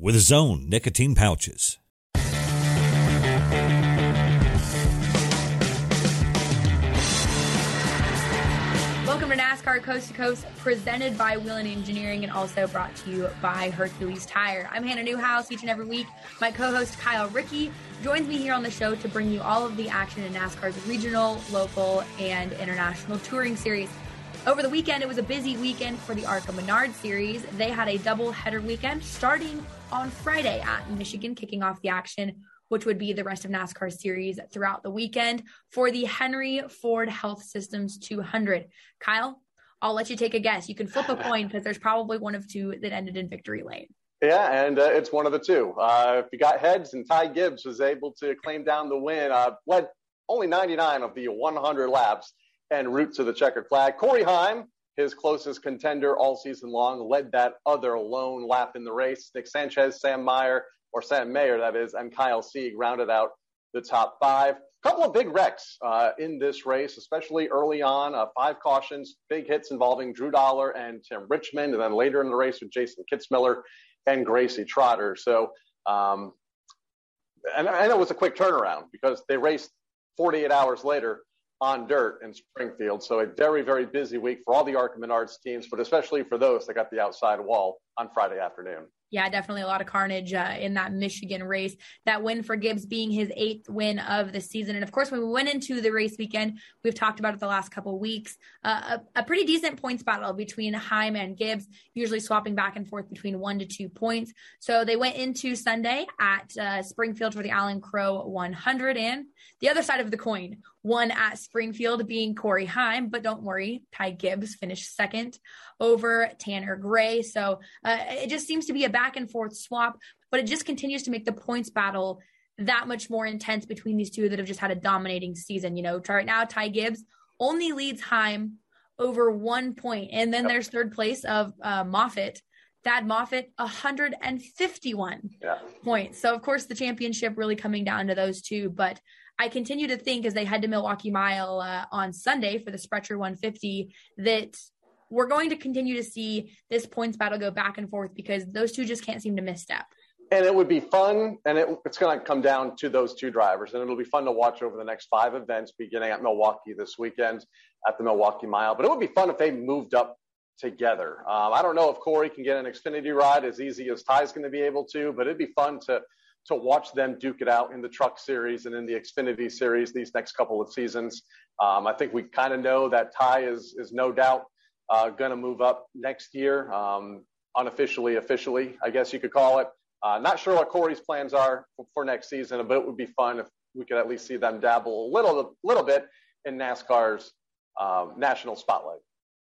with his own nicotine pouches. Welcome to NASCAR Coast to Coast, presented by Whelen Engineering and also brought to you by Hercules Tire. I'm Hannah Newhouse. Each and every week, my co-host Kyle Rickey joins me here on the show to bring you all of the action in NASCAR's regional, local, and international touring series. Over the weekend, it was a busy weekend for the ARCA Menard Series. They had a double header weekend starting on Friday at Michigan, kicking off the action, which would be the rest of NASCAR series throughout the weekend for the Henry Ford Health Systems 200. Kyle, I'll let you take a guess. You can flip a coin because there's probably one of two that ended in victory lane. Yeah, and uh, it's one of the two. Uh, if you got heads, and Ty Gibbs was able to claim down the win, uh, led only 99 of the 100 laps and route to the checkered flag. Corey Heim his closest contender all season long, led that other lone lap in the race. Nick Sanchez, Sam Meyer, or Sam Mayer, that is, and Kyle Sieg rounded out the top five. A couple of big wrecks uh, in this race, especially early on. Uh, five cautions, big hits involving Drew Dollar and Tim Richmond, and then later in the race with Jason Kitzmiller and Gracie Trotter. So, um, and I know it was a quick turnaround because they raced 48 hours later on dirt in Springfield. So a very, very busy week for all the ARCA Menards teams, but especially for those that got the outside wall on Friday afternoon yeah, definitely a lot of carnage uh, in that Michigan race. That win for Gibbs being his eighth win of the season. And of course, when we went into the race weekend, we've talked about it the last couple weeks. Uh, a, a, pretty decent points battle between Heim and Gibbs, usually swapping back and forth between one to two points. So they went into Sunday at uh, Springfield for the Allen Crowe 100. And the other side of the coin, one at Springfield being Corey Heim, but don't worry, Ty Gibbs finished second over Tanner Gray. So uh, it just seems to be a back and forth swap, but it just continues to make the points battle that much more intense between these two that have just had a dominating season. You know, right now, Ty Gibbs only leads Heim over one point, and then there's third place of uh, Moffitt. Thad Moffitt, 151 yeah. points. So, of course, the championship really coming down to those two. But I continue to think as they head to Milwaukee Mile uh, on Sunday for the Sprecher 150 that we're going to continue to see this points battle go back and forth because those two just can't seem to misstep. And it would be fun, and it, it's going to come down to those two drivers, and it'll be fun to watch over the next five events, beginning at Milwaukee this weekend at the Milwaukee Mile. But it would be fun if they moved up together. Um, I don't know if Corey can get an Xfinity ride as easy as Ty's going to be able to, but it'd be fun to to watch them duke it out in the Truck Series and in the Xfinity Series these next couple of seasons. Um, I think we kind of know that Ty is is no doubt uh, going to move up next year, um, unofficially, officially, I guess you could call it. Uh, not sure what Corey's plans are for, for, next season, but it would be fun if we could at least see them dabble a little, little bit in NASCAR's um, national spotlight.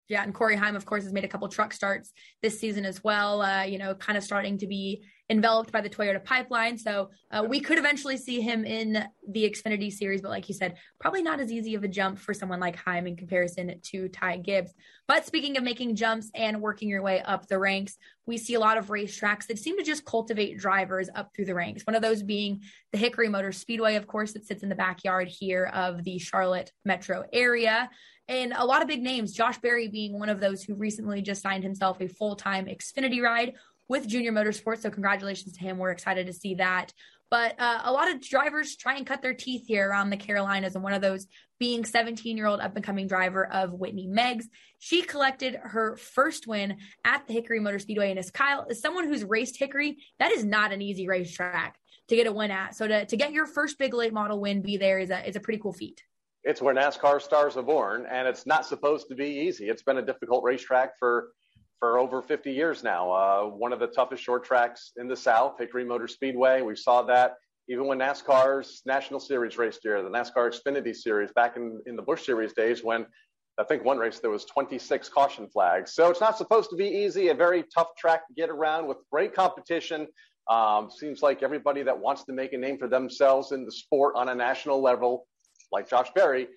Yeah, and Corey Heim, of course, has made a couple truck starts this season as well. Uh, you know, kind of starting to be enveloped by the Toyota pipeline. So uh, we could eventually see him in the Xfinity series, but like you said, probably not as easy of a jump for someone like Heim in comparison to Ty Gibbs. But speaking of making jumps and working your way up the ranks, we see a lot of racetracks that seem to just cultivate drivers up through the ranks. One of those being the Hickory Motor Speedway, of course, that sits in the backyard here of the Charlotte metro area and a lot of big names, Josh Berry being one of those who recently just signed himself a full time Xfinity ride with Junior Motorsports. So, congratulations to him. We're excited to see that. But uh, a lot of drivers try and cut their teeth here around the Carolinas, and one of those being 17 year old up and coming driver of Whitney Meggs. She collected her first win at the Hickory Motor Speedway. And as Kyle, as someone who's raced Hickory, that is not an easy racetrack to get a win at. So to, to get your first big late model win be there is a, is a pretty cool feat it's where NASCAR stars are born, and it's not supposed to be easy. It's been a difficult racetrack for for over 50 years now. Uh, one of the toughest short tracks in the South, Hickory Motor Speedway. We saw that even when NASCAR's National Series raced here, the NASCAR Xfinity Series back in, in the Bush Series days when I think one race there was 26 caution flags. So it's not supposed to be easy, a very tough track to get around with great competition. Um, seems like everybody that wants to make a name for themselves in the sport on a national level, like Josh Berry,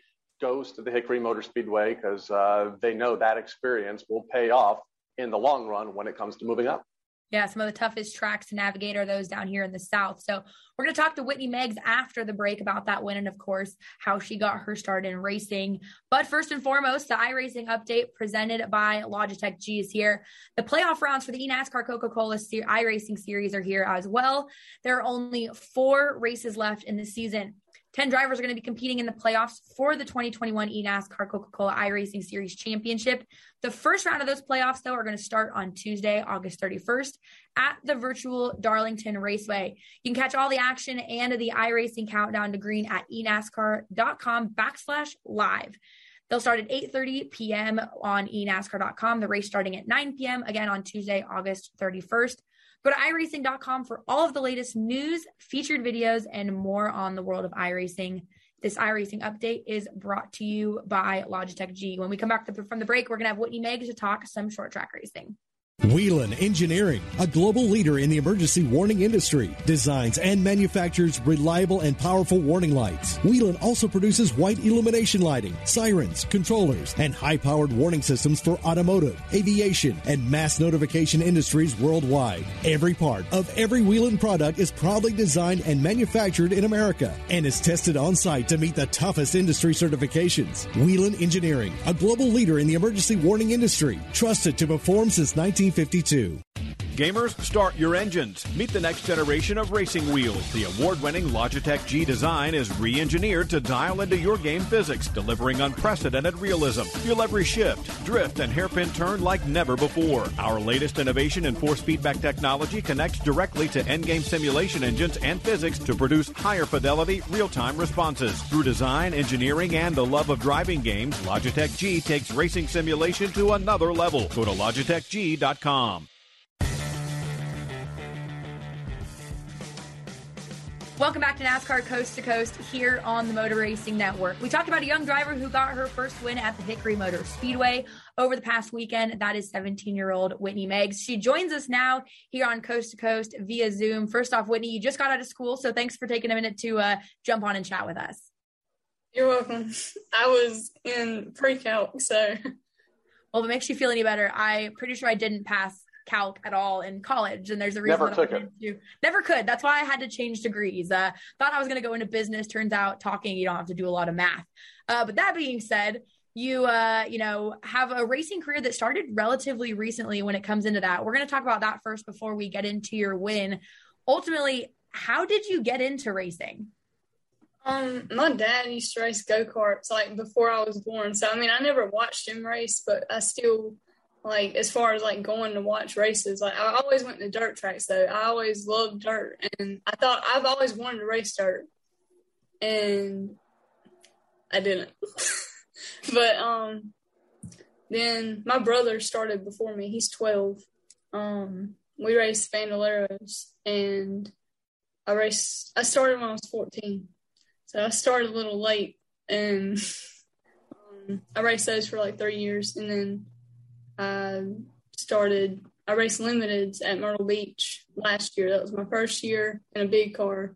goes to the Hickory Motor Speedway because uh, they know that experience will pay off in the long run when it comes to moving up. Yeah, some of the toughest tracks to navigate are those down here in the South. So we're going to talk to Whitney Meggs after the break about that win and, of course, how she got her start in racing. But first and foremost, the iRacing update presented by Logitech G is here. The playoff rounds for the eNASCAR Coca-Cola iRacing series are here as well. There are only four races left in the season. 10 drivers are going to be competing in the playoffs for the 2021 eNASCAR Coca-Cola iRacing Series Championship. The first round of those playoffs, though, are going to start on Tuesday, August 31st at the virtual Darlington Raceway. You can catch all the action and the iRacing countdown to green at enascar.com backslash live. They'll start at 8.30 p.m. on enascar.com. The race starting at 9 p.m. again on Tuesday, August 31st. Go to iRacing.com for all of the latest news, featured videos, and more on the world of iRacing. This iRacing update is brought to you by Logitech G. When we come back from the break, we're going to have Whitney Meggs to talk some short track racing. Whelen Engineering, a global leader in the emergency warning industry, designs and manufactures reliable and powerful warning lights. Whelen also produces white illumination lighting, sirens, controllers, and high powered warning systems for automotive, aviation, and mass notification industries worldwide. Every part of every Whelen product is proudly designed and manufactured in America and is tested on site to meet the toughest industry certifications. Whelen Engineering, a global leader in the emergency warning industry, trusted to perform since 19. 1952. Gamers, start your engines. Meet the next generation of racing wheels. The award winning Logitech G design is re engineered to dial into your game physics, delivering unprecedented realism. Feel every shift, drift, and hairpin turn like never before. Our latest innovation in force feedback technology connects directly to end game simulation engines and physics to produce higher fidelity, real time responses. Through design, engineering, and the love of driving games, Logitech G takes racing simulation to another level. Go to logitechg.com. Welcome back to NASCAR Coast to Coast here on the Motor Racing Network. We talked about a young driver who got her first win at the Hickory Motor Speedway over the past weekend. That is 17 year old Whitney Meggs. She joins us now here on Coast to Coast via Zoom. First off, Whitney, you just got out of school, so thanks for taking a minute to uh, jump on and chat with us. You're welcome. I was in pre calc, so. Well, if it makes you feel any better, I'm pretty sure I didn't pass calc at all in college, and there's a reason never took it. Into, never could. That's why I had to change degrees. Uh, thought I was going to go into business. Turns out, talking you don't have to do a lot of math. Uh, but that being said, you uh, you know have a racing career that started relatively recently. When it comes into that, we're going to talk about that first before we get into your win. Ultimately, how did you get into racing? Um, my dad used to race go karts like before I was born. So I mean, I never watched him race, but I still like as far as like going to watch races like i always went to dirt tracks though i always loved dirt and i thought i've always wanted to race dirt and i didn't. But um then my brother started before me he's 12 um we raced bandoleros and i raced i started when i was 14 so i started a little late and um, i raced those for like three years and then I started, I raced limiteds at Myrtle Beach last year. That was my first year in a big car.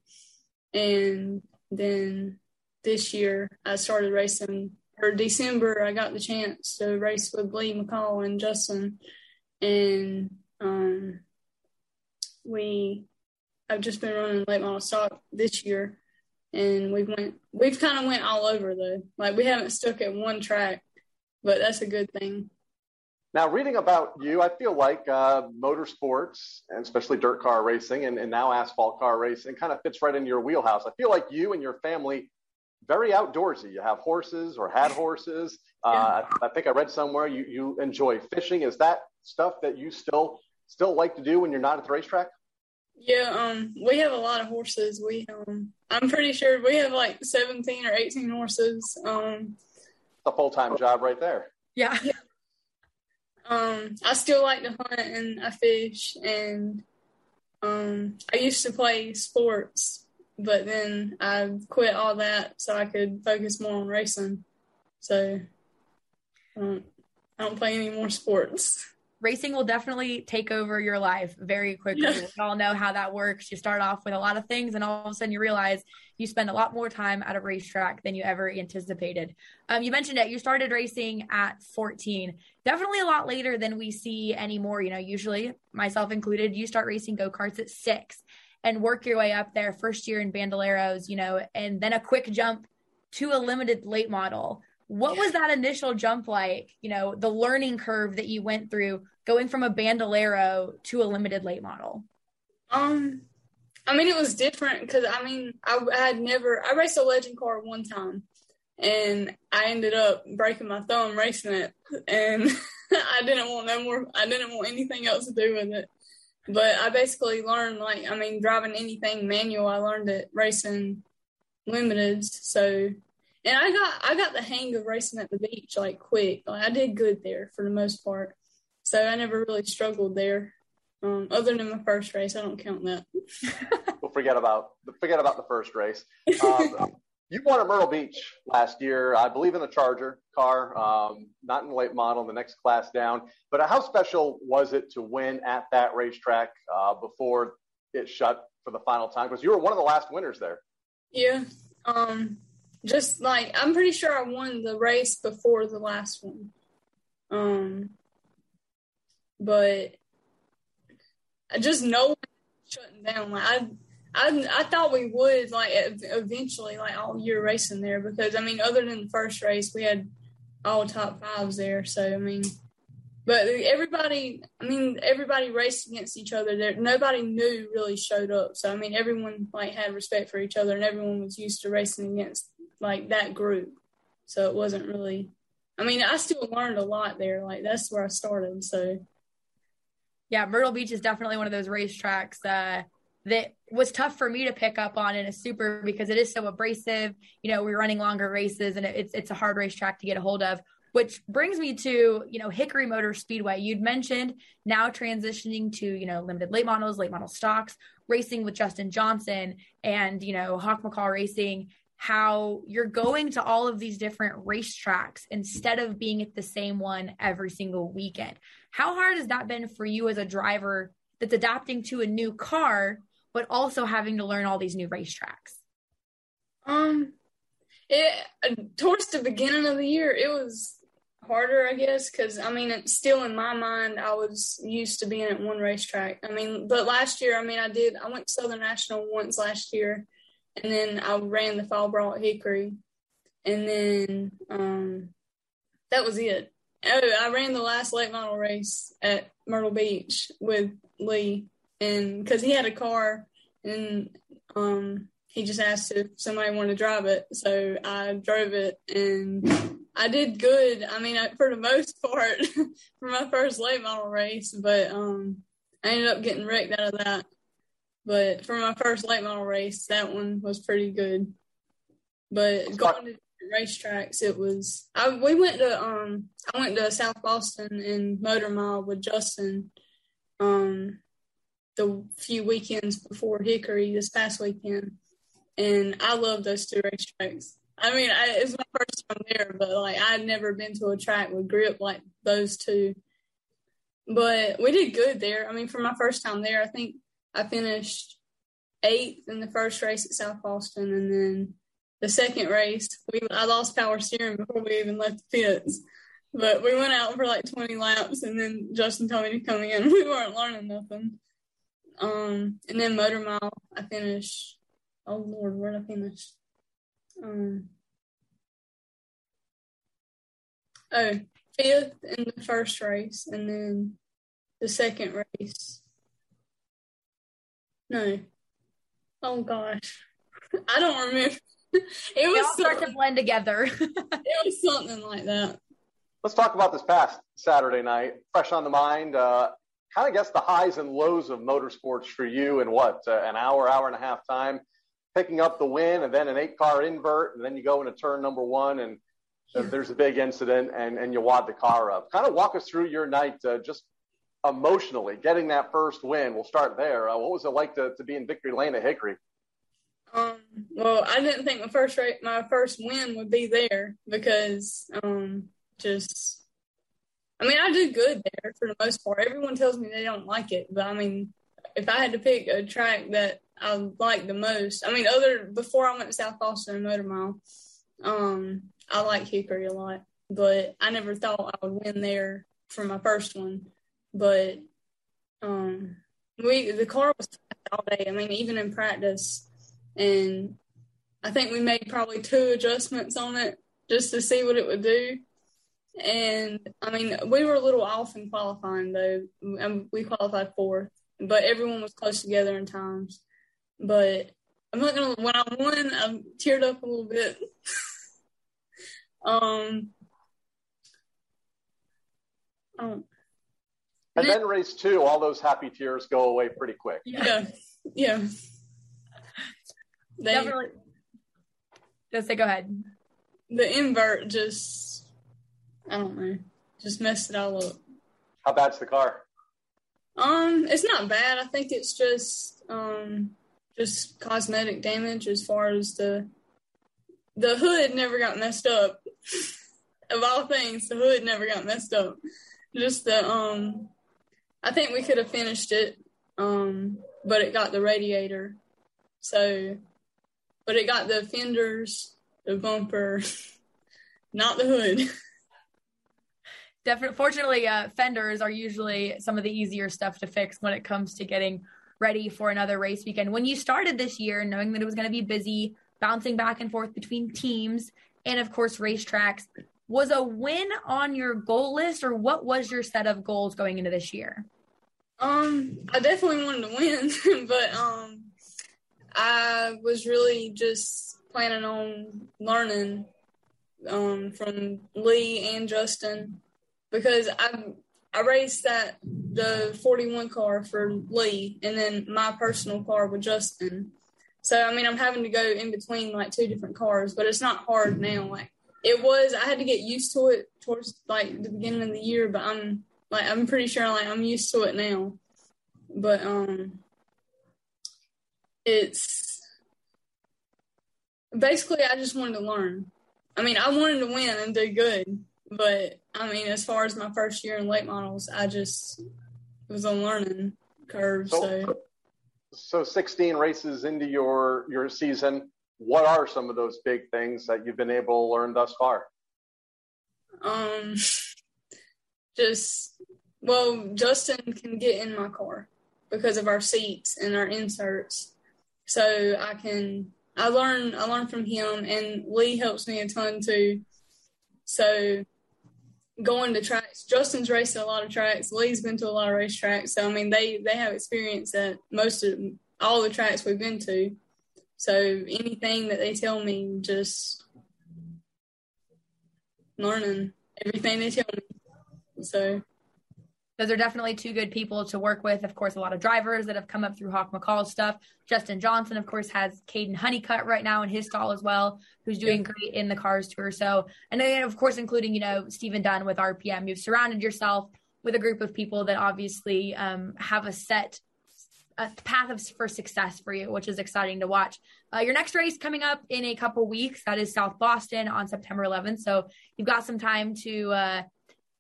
And then this year I started racing, or December, I got the chance to race with Lee McCall and Justin. And um, we, I've just been running late model stock this year. And we've went, we've kind of went all over though. Like we haven't stuck at one track, but that's a good thing. Now, reading about you, I feel like uh, motorsports, and especially dirt car racing and, and now asphalt car racing, kind of fits right in your wheelhouse. I feel like you and your family very outdoorsy. You have horses or had horses. Uh, I, I think I read somewhere you, you enjoy fishing. Is that stuff that you still still like to do when you're not at the racetrack? Yeah, um, we have a lot of horses. We, um, I'm pretty sure we have like 17 or 18 horses. Um, a full time job right there. Yeah. Um, I still like to hunt and I fish, and um, I used to play sports, but then I quit all that so I could focus more on racing. So um, I don't play any more sports. racing will definitely take over your life very quickly. We all know how that works. You start off with a lot of things, and all of a sudden you realize you spend a lot more time at a racetrack than you ever anticipated. Um, you mentioned it. You started racing at 14. Definitely a lot later than we see anymore. You know, usually, myself included, you start racing go karts at six and work your way up there. First year in Bandoleros, you know, and then a quick jump to a limited late model what was that initial jump like? You know, the learning curve that you went through going from a bandolero to a limited late model. Um, I mean, it was different because I mean, I, I, had never I raced a legend car one time, and I ended up breaking my thumb racing it, and I didn't want no more. I didn't want anything else to do with it. But I basically learned like I mean, driving anything manual. I learned it racing limiteds. So and I got I got the hang of racing at the beach like quick. Like I did good there for the most part, so I never really struggled there. Um, other than my first race, I don't count that. we'll forget about forget about the first race. Um, you won at Myrtle Beach last year, I believe, in the Charger car, um, not in the late model, the next class down. But how special was it to win at that racetrack uh, before it shut for the final time? Because you were one of the last winners there. Yeah. Um, just like I'm pretty sure I won the race before the last one. Um, but I just know shutting down. Like I, I, I thought we would like eventually like all year racing there because I mean, other than the first race, we had all top fives there. So I mean, but everybody, I mean, everybody raced against each other. There, nobody new really showed up. So I mean, everyone like had respect for each other, and everyone was used to racing against like that group. So it wasn't really I mean, I still learned a lot there. Like that's where I started. So yeah, Myrtle Beach is definitely one of those racetracks uh, that was tough for me to pick up on in a super because it is so abrasive. You know, we're running longer races and it's it's a hard racetrack to get a hold of. Which brings me to you know Hickory Motor Speedway. You'd mentioned now transitioning to you know limited late models, late model stocks, racing with Justin Johnson and you know Hawk McCall Racing how you're going to all of these different racetracks instead of being at the same one every single weekend. How hard has that been for you as a driver that's adapting to a new car, but also having to learn all these new racetracks? Um, it towards the beginning of the year, it was harder, I guess, because I mean, it's still in my mind, I was used to being at one racetrack. I mean, but last year, I mean, I did, I went to Southern National once last year, and then I ran the fall brawl at Hickory, and then um, that was it. Oh, I ran the last late model race at Myrtle Beach with Lee, and because he had a car, and um, he just asked if somebody wanted to drive it, so I drove it, and I did good. I mean, for the most part, for my first late model race, but um, I ended up getting wrecked out of that. But for my first late model race, that one was pretty good. But going to racetracks, it was. I we went to um I went to South Boston and Motor Mile with Justin, um, the few weekends before Hickory this past weekend, and I love those two racetracks. I mean, I, it's my first time there, but like I'd never been to a track with grip like those two. But we did good there. I mean, for my first time there, I think I finished eighth in the first race at South Boston, and then the second race, we I lost power steering before we even left the pits. But we went out for like 20 laps, and then Justin told me to come in. We weren't learning nothing. Um, and then Motor Mile, I finished. Oh Lord, where did I finish? Um, oh, fifth in the first race, and then the second race no. Oh gosh. I don't remember. It was all start to blend together. it was something like that. Let's talk about this past Saturday night. Fresh on the mind. Uh, kind of guess the highs and lows of motorsports for you in what uh, an hour, hour and a half time, picking up the win, and then an eight-car invert, and then you go into turn number one, and uh, there's a big incident, and and you wad the car up. Kind of walk us through your night, uh, just emotionally getting that first win? We'll start there. Uh, what was it like to, to be in victory lane at Hickory? Um, well, I didn't think my first my first win would be there because um, just, I mean, I do good there for the most part. Everyone tells me they don't like it, but I mean, if I had to pick a track that I like the most, I mean, other before I went to South Boston and Motor Mile, um, I like Hickory a lot, but I never thought I would win there for my first one. But um, we the car was all day. I mean, even in practice, and I think we made probably two adjustments on it just to see what it would do. And I mean, we were a little off in qualifying though. And We qualified fourth, but everyone was close together in times. But I'm not gonna. When I won, I teared up a little bit. um. Um, and then race two, all those happy tears go away pretty quick. Yeah, yeah. They, Definitely. Just say, go ahead. The invert just, I don't know, just messed it all up. How bad's the car? Um, it's not bad. I think it's just um just cosmetic damage as far as the the hood never got messed up. of all things, the hood never got messed up. Just the um I think we could have finished it, um, but it got the radiator. So but it got the fenders, the bumper, not the hood. Definitely. Fortunately, uh, fenders are usually some of the easier stuff to fix when it comes to getting ready for another race weekend. When you started this year, knowing that it was going to be busy, bouncing back and forth between teams and, of course, racetracks, was a win on your goal list, or what was your set of goals going into this year? Um, I definitely wanted to win, but um, I was really just planning on learning um, from Lee and Justin because I I raced that the 41 car for Lee and then my personal car with Justin. So I mean I'm having to go in between like two different cars, but it's not hard now. Like it was, I had to get used to it towards like the beginning of the year, but I'm like I'm pretty sure like I'm used to it now. But um it's basically I just wanted to learn. I mean, I wanted to win and do good, but I mean, as far as my first year in late models, I just was on learning curve. So, so, so 16 races into your your season. What are some of those big things that you've been able to learn thus far? Um, just well, Justin can get in my car because of our seats and our inserts so I can I learn I learn from him and Lee helps me a ton too. So going to tracks, Justin's raced a lot of tracks. Lee's been to a lot of racetracks. So I mean they they have experience at most of all the tracks we've been to. So anything that they tell me, just learning everything they tell me. So those are definitely two good people to work with. Of course, a lot of drivers that have come up through Hawk McCall's stuff. Justin Johnson, of course, has Kaden Honeycutt right now in his stall as well, who's doing yeah. great in the cars tour. So, and then of course, including, you know, Stephen Dunn with RPM. You've surrounded yourself with a group of people that obviously um, have a set a path of, for success for you, which is exciting to watch. Uh, your next race coming up in a couple weeks. That is South Boston on September 11th. So you've got some time to uh,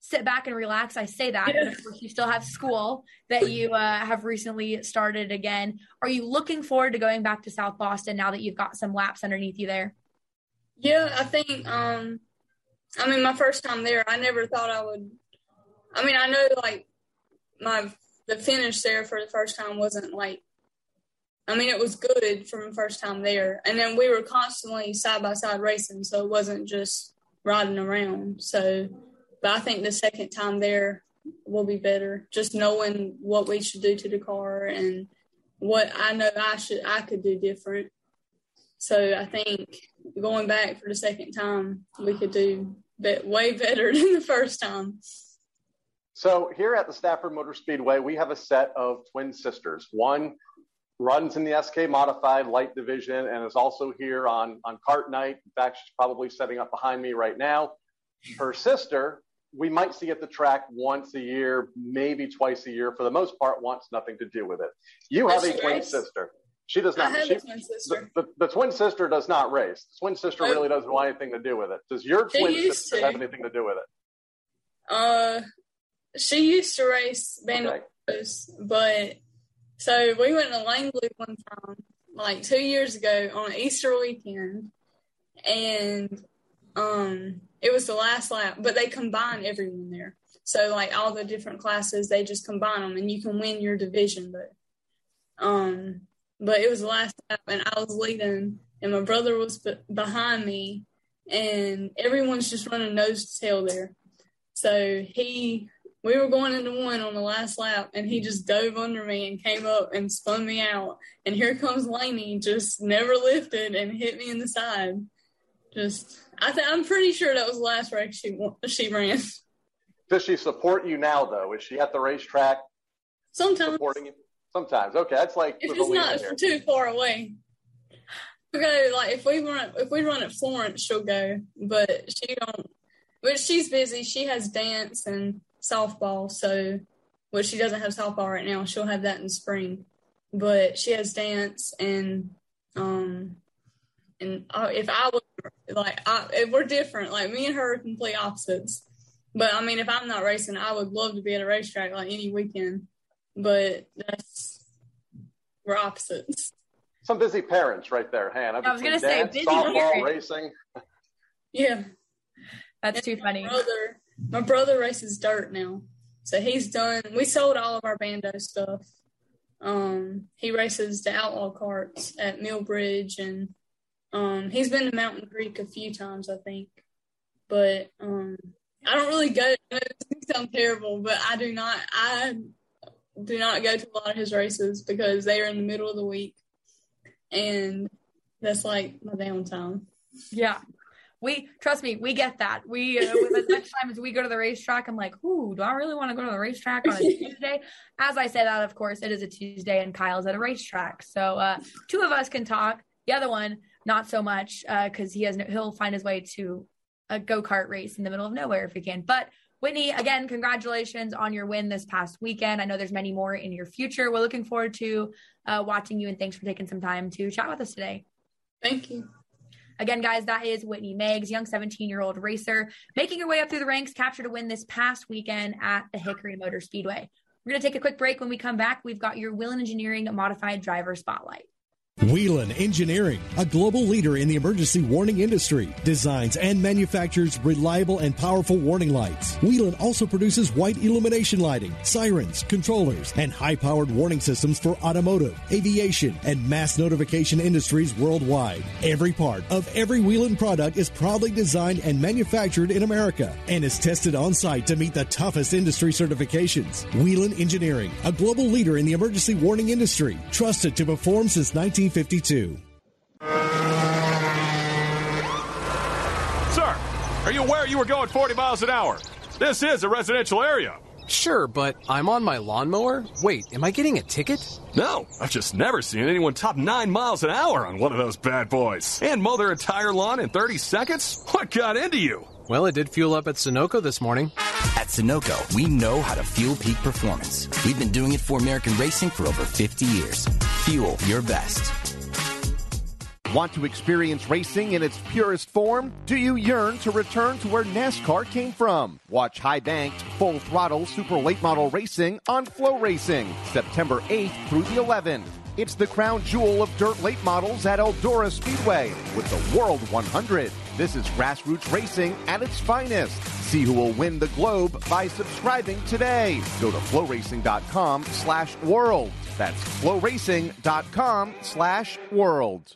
sit back and relax. I say that, yeah. but of course you still have school that you uh, have recently started again. Are you looking forward to going back to South Boston now that you've got some laps underneath you there? Yeah, I think. Um, I mean, my first time there, I never thought I would. I mean, I know like my the finish there for the first time wasn't like. I mean, it was good from the first time there, and then we were constantly side by side racing, so it wasn't just riding around. So but I think the second time there will be better. Just knowing what we should do to the car and what I know I should I could do different. So I think going back for the second time, we could do way better than the first time. So here at the Stafford Motor Speedway, we have a set of twin sisters. One runs in the SK Modified Light Division and is also here on on Cart Night. In fact, she's probably setting up behind me right now. Her sister we might see at the track once a year, maybe twice a year. For the most part, wants nothing to do with it. You have a twin race? sister. She does not. She, twin the, the, the, twin sister does not race. The twin sister really doesn't want anything to do with it. Does your twin sister to. have anything to do with it? Uh, she used to race bandos, okay. but so we went to Langley one time, like two years ago on Easter weekend, and um, it was the last lap. But they combine everyone there, so like all the different classes, they just combine them, and you can win your division. But um, but it was the last lap, and I was leading, and my brother was be- behind me, and everyone's just running nose to tail there. So he, we were going into one on the last lap, and he just dove under me and came up and spun me out. And here comes Laney, just never lifted and hit me in the side. Just, I th- I'm pretty sure that was the last race she she ran. Does she support you now, though? Is she at the racetrack? Sometimes supporting you. Sometimes, okay, that's like if it's not here. too far away. We go like if we run if we run at Florence, she'll go, but she don't. But she's busy. She has dance and softball, so well, she doesn't have softball right now. She'll have that in spring, but she has dance and um and uh, if I was like I, if we're different, like me and her are complete opposites. But I mean, if I'm not racing, I would love to be at a racetrack like any weekend but that's we're opposites. Some busy parents right there, Hannah. I was going to say busy softball, parents. racing. Yeah, that's and too funny. My brother, my brother races dirt now, so he's done. We sold all of our bando stuff. Um, he races the outlaw karts at Millbridge, and um, he's been to Mountain Creek a few times, I think. But um, I don't really go. It sounds terrible, but I do not. I do not go to a lot of his races because they are in the middle of the week, and that's like my downtime. Yeah, we trust me, we get that. We uh, as much time as we go to the racetrack, I'm like, ooh, do I really want to go to the racetrack on a Tuesday? As I say that, of course, it is a Tuesday, and Kyle's at a racetrack, so uh, two of us can talk. The other one, not so much, because uh, he has no, he'll find his way to a go kart race in the middle of nowhere if he can. But Whitney, again, congratulations on your win this past weekend. I know there's many more in your future. We're looking forward to uh, watching you, and thanks for taking some time to chat with us today. Thank you. Again, guys, that is Whitney Meggs, young 17 year old racer, making her way up through the ranks, captured a win this past weekend at the Hickory Motor Speedway. We're going to take a quick break. When we come back, we've got your Whelen Engineering Modified Driver Spotlight. Whelen Engineering, a global leader in the emergency warning industry, designs and manufactures reliable and powerful warning lights. Whelen also produces white illumination lighting, sirens, controllers, and high powered warning systems for automotive, aviation, and mass notification industries worldwide. Every part of every Whelen product is proudly designed and manufactured in America and is tested on site to meet the toughest industry certifications. Whelen Engineering, a global leader in the emergency warning industry, trusted to perform since 19. 1952. Sir, are you aware you were going 40 miles an hour? This is a residential area. Sure, but I'm on my lawnmower? Wait, am I getting a ticket? No, I've just never seen anyone top 9 miles an hour on one of those bad boys. And mow their entire lawn in 30 seconds? What got into you? Well, it did fuel up at Sunoco this morning. At Sunoco, we know how to fuel peak performance. We've been doing it for American racing for over 50 years. Fuel your best. Want to experience racing in its purest form? Do you yearn to return to where NASCAR came from? Watch high banked, full throttle super late model racing on FloRacing, September 8th through the 11th. It's the crown jewel of dirt late models at Eldora Speedway with the World 100. This is grassroots racing at its finest. See who will win the globe by subscribing today. Go to floracing.com slash world. That's floracing.com slash world.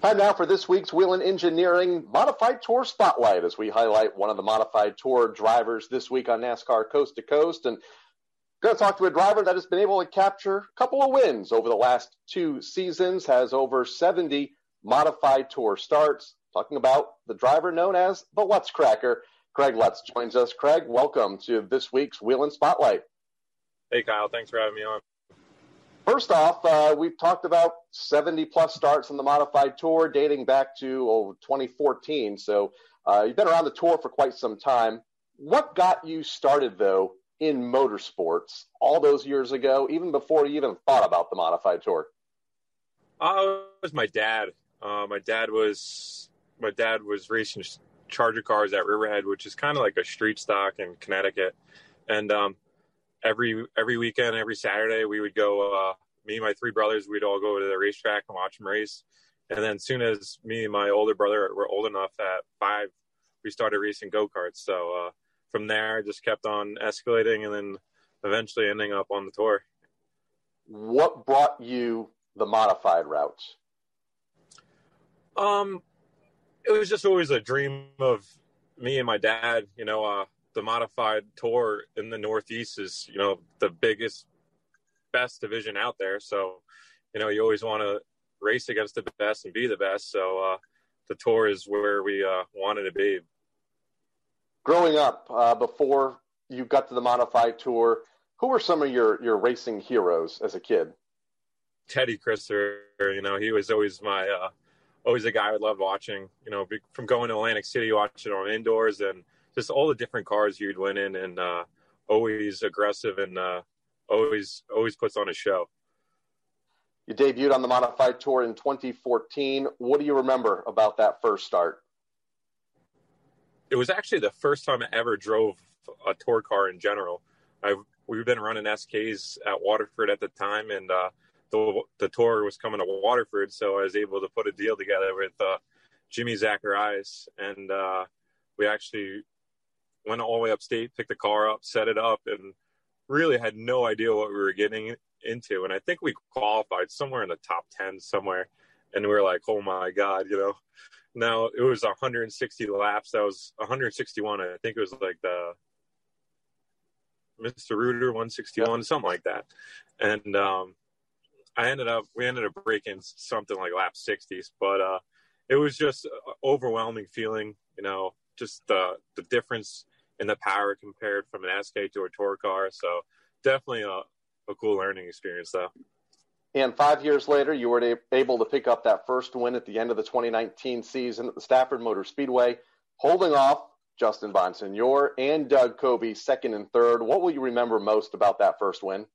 Time now for this week's Whelen Engineering Modified Tour Spotlight as we highlight one of the Modified Tour drivers this week on NASCAR Coast to Coast. And going to talk to a driver that has been able to capture a couple of wins over the last two seasons, has over 70 Modified Tour starts. Talking about the driver known as the Lutz Cracker. Craig Lutz joins us. Craig, welcome to this week's Whelen Spotlight. Hey, Kyle. Thanks for having me on. First off, uh, we've talked about 70 plus starts on the modified tour dating back to oh, 2014. So uh, you've been around the tour for quite some time. What got you started, though, in motorsports all those years ago, even before you even thought about the modified tour? Uh, it was my dad. Uh, my dad was my dad was racing Charger cars at Riverhead, which is kind of like a street stock in Connecticut, and um, every every weekend, every Saturday, we would go. Uh, me and my three brothers, we'd all go to the racetrack and watch them race. And then, as soon as me and my older brother were old enough at five, we started racing go karts. So uh, from there, I just kept on escalating, and then eventually ending up on the tour. What brought you the modified routes? Um, it was just always a dream of me and my dad. You know, uh, the modified tour in the Northeast is, you know, the biggest, best division out there. So, you know, you always want to race against the best and be the best. So, uh, the tour is where we uh, wanted to be. Growing up, uh, before you got to the modified tour, who were some of your your racing heroes as a kid? Teddy Christopher, you know, he was always my uh, always a guy I loved watching. You know, from going to Atlantic City, watching on indoors, and just all the different cars you'd win in, and uh, always aggressive and uh, always always puts on a show. You debuted on the modified tour in 2014. What do you remember about that first start? It was actually the first time I ever drove a tour car in general. I've we've been running SKs at Waterford at the time, and uh, the the tour was coming to Waterford, so I was able to put a deal together with uh, Jimmy Zacharias, and uh, we actually went all the way upstate, picked the car up, set it up, and really had no idea what we were getting into. And I think we qualified somewhere in the top ten somewhere, and we were like, "Oh my god!" You know. Now it was 160 laps. That was 161. I think it was like the Mr. Rooter 161, something like that. And um, I ended up we ended up breaking something like lap 60s, but uh, it was just overwhelming feeling. You know, just the the difference in the power compared from an SK to a tour car. So definitely a, a cool learning experience, though. And five years later, you were able to pick up that first win at the end of the 2019 season at the Stafford Motor Speedway, holding off Justin Bonsignore and Doug Coby second and third. What will you remember most about that first win?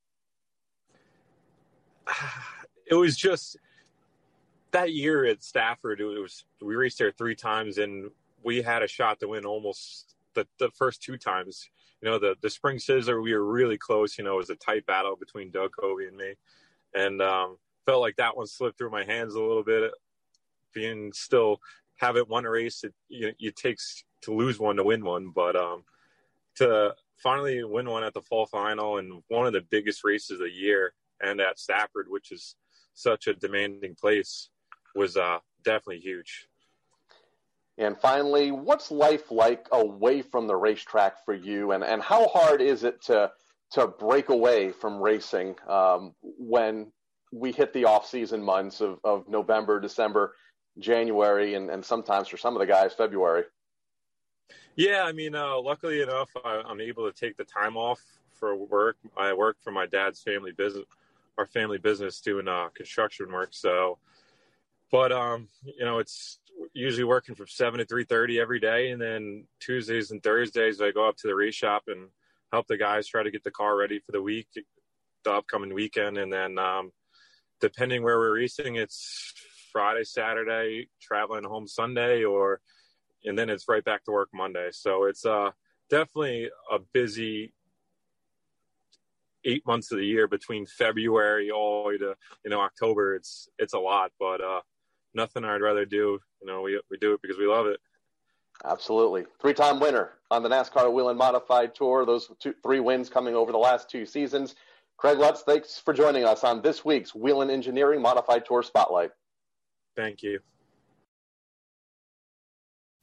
It was just that year at Stafford. It was we raced there three times, and we had a shot to win almost the, the first two times. You know, the the spring Sizzler, we were really close. You know, it was a tight battle between Doug Coby and me, and um, felt like that one slipped through my hands a little bit. Being still haven't won a race, it you, it takes to lose one to win one, but um, to finally win one at the fall final and one of the biggest races of the year, and at Stafford, which is such a demanding place, was uh, definitely huge. And finally, what's life like away from the racetrack for you, and, and how hard is it to to break away from racing um, when we hit the off season months of, of November, December, January, and, and sometimes for some of the guys, February? Yeah, I mean, uh, luckily enough, I, I'm able to take the time off for work. I work for my dad's family business, our family business, doing uh, construction work. So, but um, you know, it's usually working from seven to three thirty every day, and then Tuesdays and Thursdays I go up to the race shop and help the guys try to get the car ready for the week, the upcoming weekend, and then um, depending where we're racing, it's Friday, Saturday, traveling home Sunday, or and then it's right back to work Monday. So it's uh, definitely a busy eight months of the year between February all the way to you know October. It's it's a lot, but uh, nothing I'd rather do. You know, we we do it because we love it. Absolutely, three-time winner on the NASCAR Whelen Modified Tour. Those two, three wins coming over the last two seasons. Craig Lutz, thanks for joining us on this week's Whelen Engineering Modified Tour Spotlight. Thank you.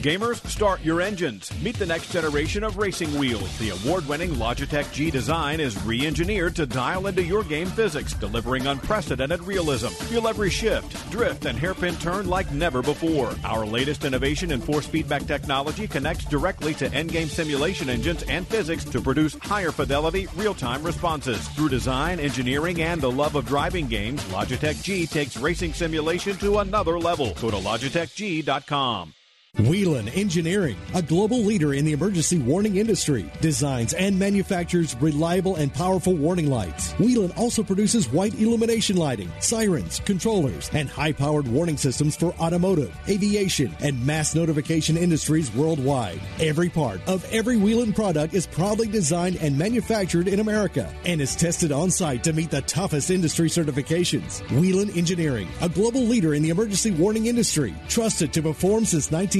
Gamers, start your engines. Meet the next generation of racing wheels. The award winning Logitech G design is re engineered to dial into your game physics, delivering unprecedented realism. Feel every shift, drift, and hairpin turn like never before. Our latest innovation in force feedback technology connects directly to end game simulation engines and physics to produce higher fidelity, real time responses. Through design, engineering, and the love of driving games, Logitech G takes racing simulation to another level. Go to LogitechG.com. Whelen Engineering, a global leader in the emergency warning industry, designs and manufactures reliable and powerful warning lights. Whelen also produces white illumination lighting, sirens, controllers, and high powered warning systems for automotive, aviation, and mass notification industries worldwide. Every part of every Whelen product is proudly designed and manufactured in America and is tested on site to meet the toughest industry certifications. Whelen Engineering, a global leader in the emergency warning industry, trusted to perform since 19.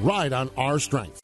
ride on our strength.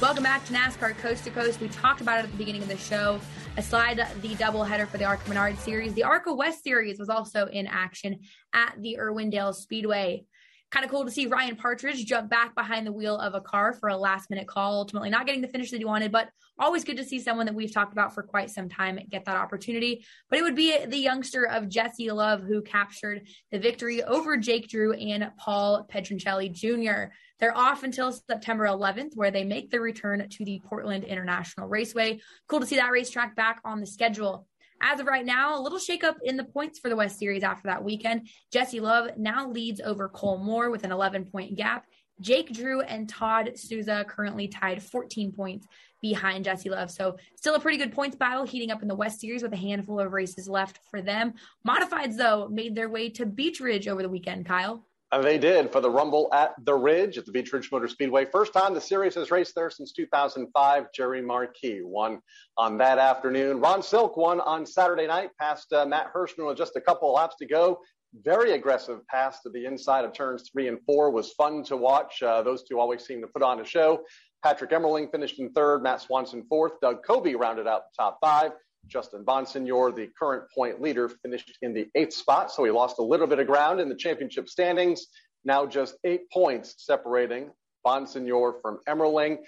Welcome back to NASCAR Coast to Coast. We talked about it at the beginning of the show. Aside the doubleheader for the ARCA Menard Series, the ARCA West Series was also in action at the Irwindale Speedway. Kind of cool to see Ryan Partridge jump back behind the wheel of a car for a last minute call, ultimately not getting the finish that he wanted, but always good to see someone that we've talked about for quite some time get that opportunity. But it would be the youngster of Jesse Love who captured the victory over Jake Drew and Paul Pedroncelli Jr. They're off until September 11th, where they make their return to the Portland International Raceway. Cool to see that racetrack back on the schedule. As of right now, a little shakeup in the points for the West Series after that weekend. Jesse Love now leads over Cole Moore with an 11 point gap. Jake Drew and Todd Souza currently tied 14 points behind Jesse Love. So still a pretty good points battle heating up in the West Series with a handful of races left for them. Modifieds, though, made their way to Beech Ridge over the weekend, Kyle. And they did for the Rumble at the Ridge at the Beech Ridge Motor Speedway. First time the series has raced there since 2005. Jerry Marquis won on that afternoon. Ron Silk won on Saturday night past uh, Matt Hirschman with just a couple of laps to go. Very aggressive pass to the inside of turns three and four was fun to watch. Uh, those two always seem to put on a show. Patrick Emmerling finished in third, Matt Swanson fourth, Doug Coby rounded out the top five. Justin Bonsignor, the current point leader, finished in the eighth spot, so he lost a little bit of ground in the championship standings. Now just eight points separating Bonsignor from Emmerling.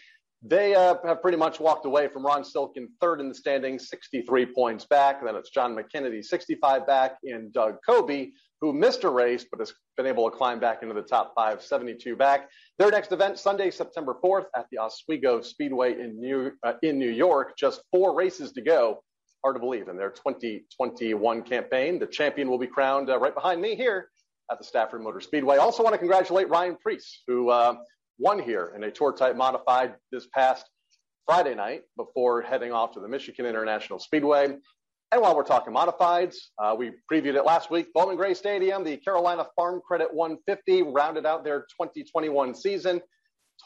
They uh, have pretty much walked away from Ron Silkin third in the standings, 63 points back. Then it's Jon McKennedy, 65 back, in Doug Coby, who missed a race but has been able to climb back into the top five, 72 back. Their next event, Sunday, September 4th at the Oswego Speedway in New, uh, in New York. Just four races to go. Hard to believe in their 2021 campaign. The champion will be crowned uh, right behind me here at the Stafford Motor Speedway. Also want to congratulate Ryan Preece, who uh, won here in a tour type modified this past Friday night before heading off to the Michigan International Speedway. And while we're talking modifieds, uh, we previewed it last week. Bowman Gray Stadium, the Carolina Farm Credit 150 rounded out their 2021 season.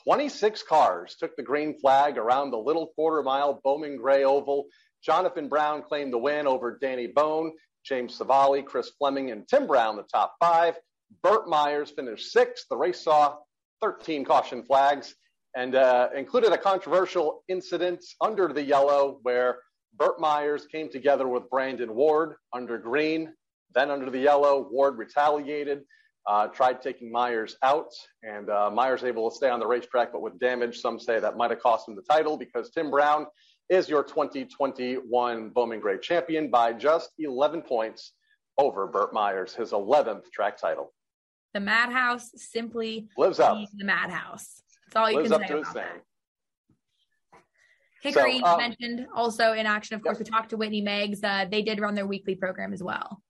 26 cars took the green flag around the little quarter mile Bowman Gray Oval. Jonathan Brown claimed the win over Danny Bohn, James Savali, Chris Fleming, and Tim Brown, the top five. Burt Myers finished sixth. The race saw 13 caution flags and uh, included a controversial incident under the yellow where Burt Myers came together with Brandon Ward under green, then under the yellow. Ward retaliated, uh, tried taking Myers out, and uh, Myers able to stay on the racetrack, but with damage. Some say that might have cost him the title because Tim Brown is your 2021 Bowman Gray champion by just 11 points over Burt Myers, his 11th track title. The Madhouse simply lives up. The Madhouse. That's all you lives can up say to about his that. name. Hickory So, um, mentioned also in action. Of course, we talked to Whitney Meggs. Uh, they did run their weekly program as well.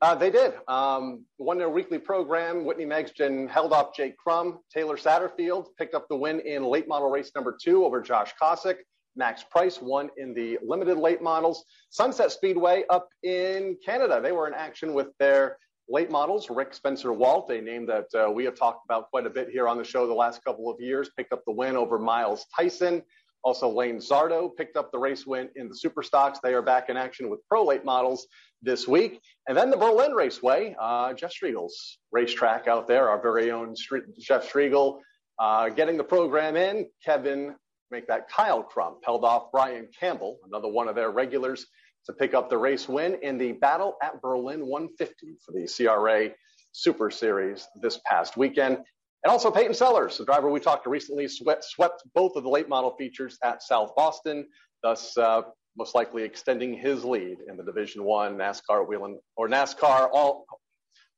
Uh, they did. Um, won their weekly program. Whitney Megsten held off Jake Crum. Taylor Satterfield picked up the win in late model race number two over Josh Kosick. Max Price won in the limited late models. Sunset Speedway up in Canada. They were in action with their late models. Rick Spencer Walt, a name that uh, we have talked about quite a bit here on the show the last couple of years, picked up the win over Miles Tyson. Also, Lane Zardo picked up the race win in the super stocks. They are back in action with pro late models this week. And then the Berlin Raceway, uh, Jeff Striegle's racetrack out there, our very own Jeff Striegel, uh, getting the program in. Kevin, make that Kyle Crump, held off Brian Campbell, another one of their regulars, to pick up the race win in the Battle at Berlin 150 for the CRA Super Series this past weekend. And also Peyton Sellers, the driver we talked to recently, swept, swept both of the late model features at South Boston, thus uh, most likely extending his lead in the Division One NASCAR Whelen or NASCAR all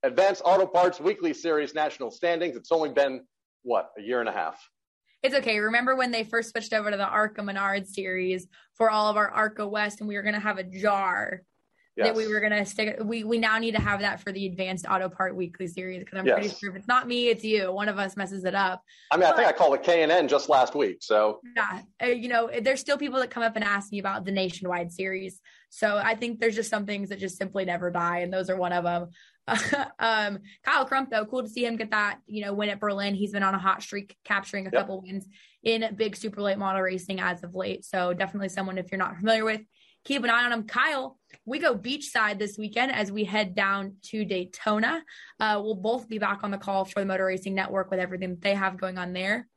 Advanced Auto Parts Weekly Series national standings. It's only been what a year and a half. It's okay. Remember when they first switched over to the Arca Menard series for all of our Arca West, and we were going to have a jar that we were going to stick. We we now need to have that for the Advanced Auto Part Weekly series because I'm pretty sure if it's not me, it's you. One of us messes it up. I mean, I think I called it K and N just last week. So Yeah, uh, you know, there's still people that come up and ask me about the nationwide series. So I think there's just some things that just simply never die, and those are one of them. um, Kyle Crump, though, cool to see him get that, you know, win at Berlin. He's been on a hot streak, capturing a Yep. couple wins in big super late model racing as of late. So definitely someone if you're not familiar with, keep an eye on him. Kyle, we go beachside this weekend as we head down to Daytona. Uh, we'll both be back on the call for the Motor Racing Network with everything that they have going on there.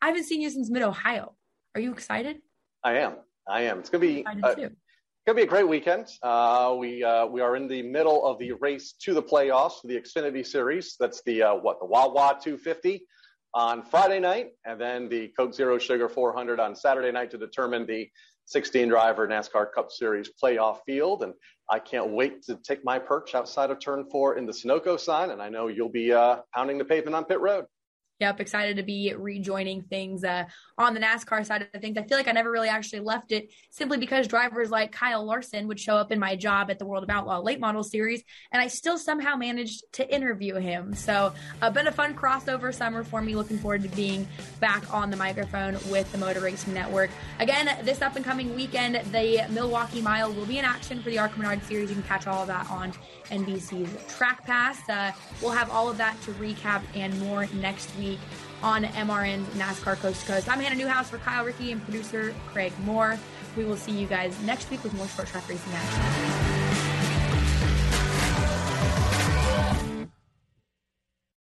I haven't seen you since mid Ohio. Are you excited? I am. I am. It's gonna be Excited uh, gonna be a great weekend. Uh, we uh, we are in the middle of the race to the playoffs for the Xfinity Series. That's the uh, what the Wawa 250 on Friday night, and then the Coke Zero Sugar 400 on Saturday night to determine the 16 driver NASCAR Cup Series playoff field. And I can't wait to take my perch outside of Turn Four in the Sunoco sign. And I know you'll be uh, pounding the pavement on pit road. Yep, excited to be rejoining things uh, on the NASCAR side of things. I feel like I never really actually left it simply because drivers like Kyle Larson would show up in my job at the World of Outlaw Late Model Series, and I still somehow managed to interview him. So, uh, been a fun crossover summer for me. Looking forward to being back on the microphone with the Motor Racing Network. Again, this up and coming weekend, the Milwaukee Mile will be in action for the Arc Menard Series. You can catch all of that on NBC's Track Pass. Uh, we'll have all of that to recap and more next week on MRN's NASCAR Coast to Coast. I'm Hannah Newhouse for Kyle Rickey and producer Craig Moore. We will see you guys next week with more short track racing action.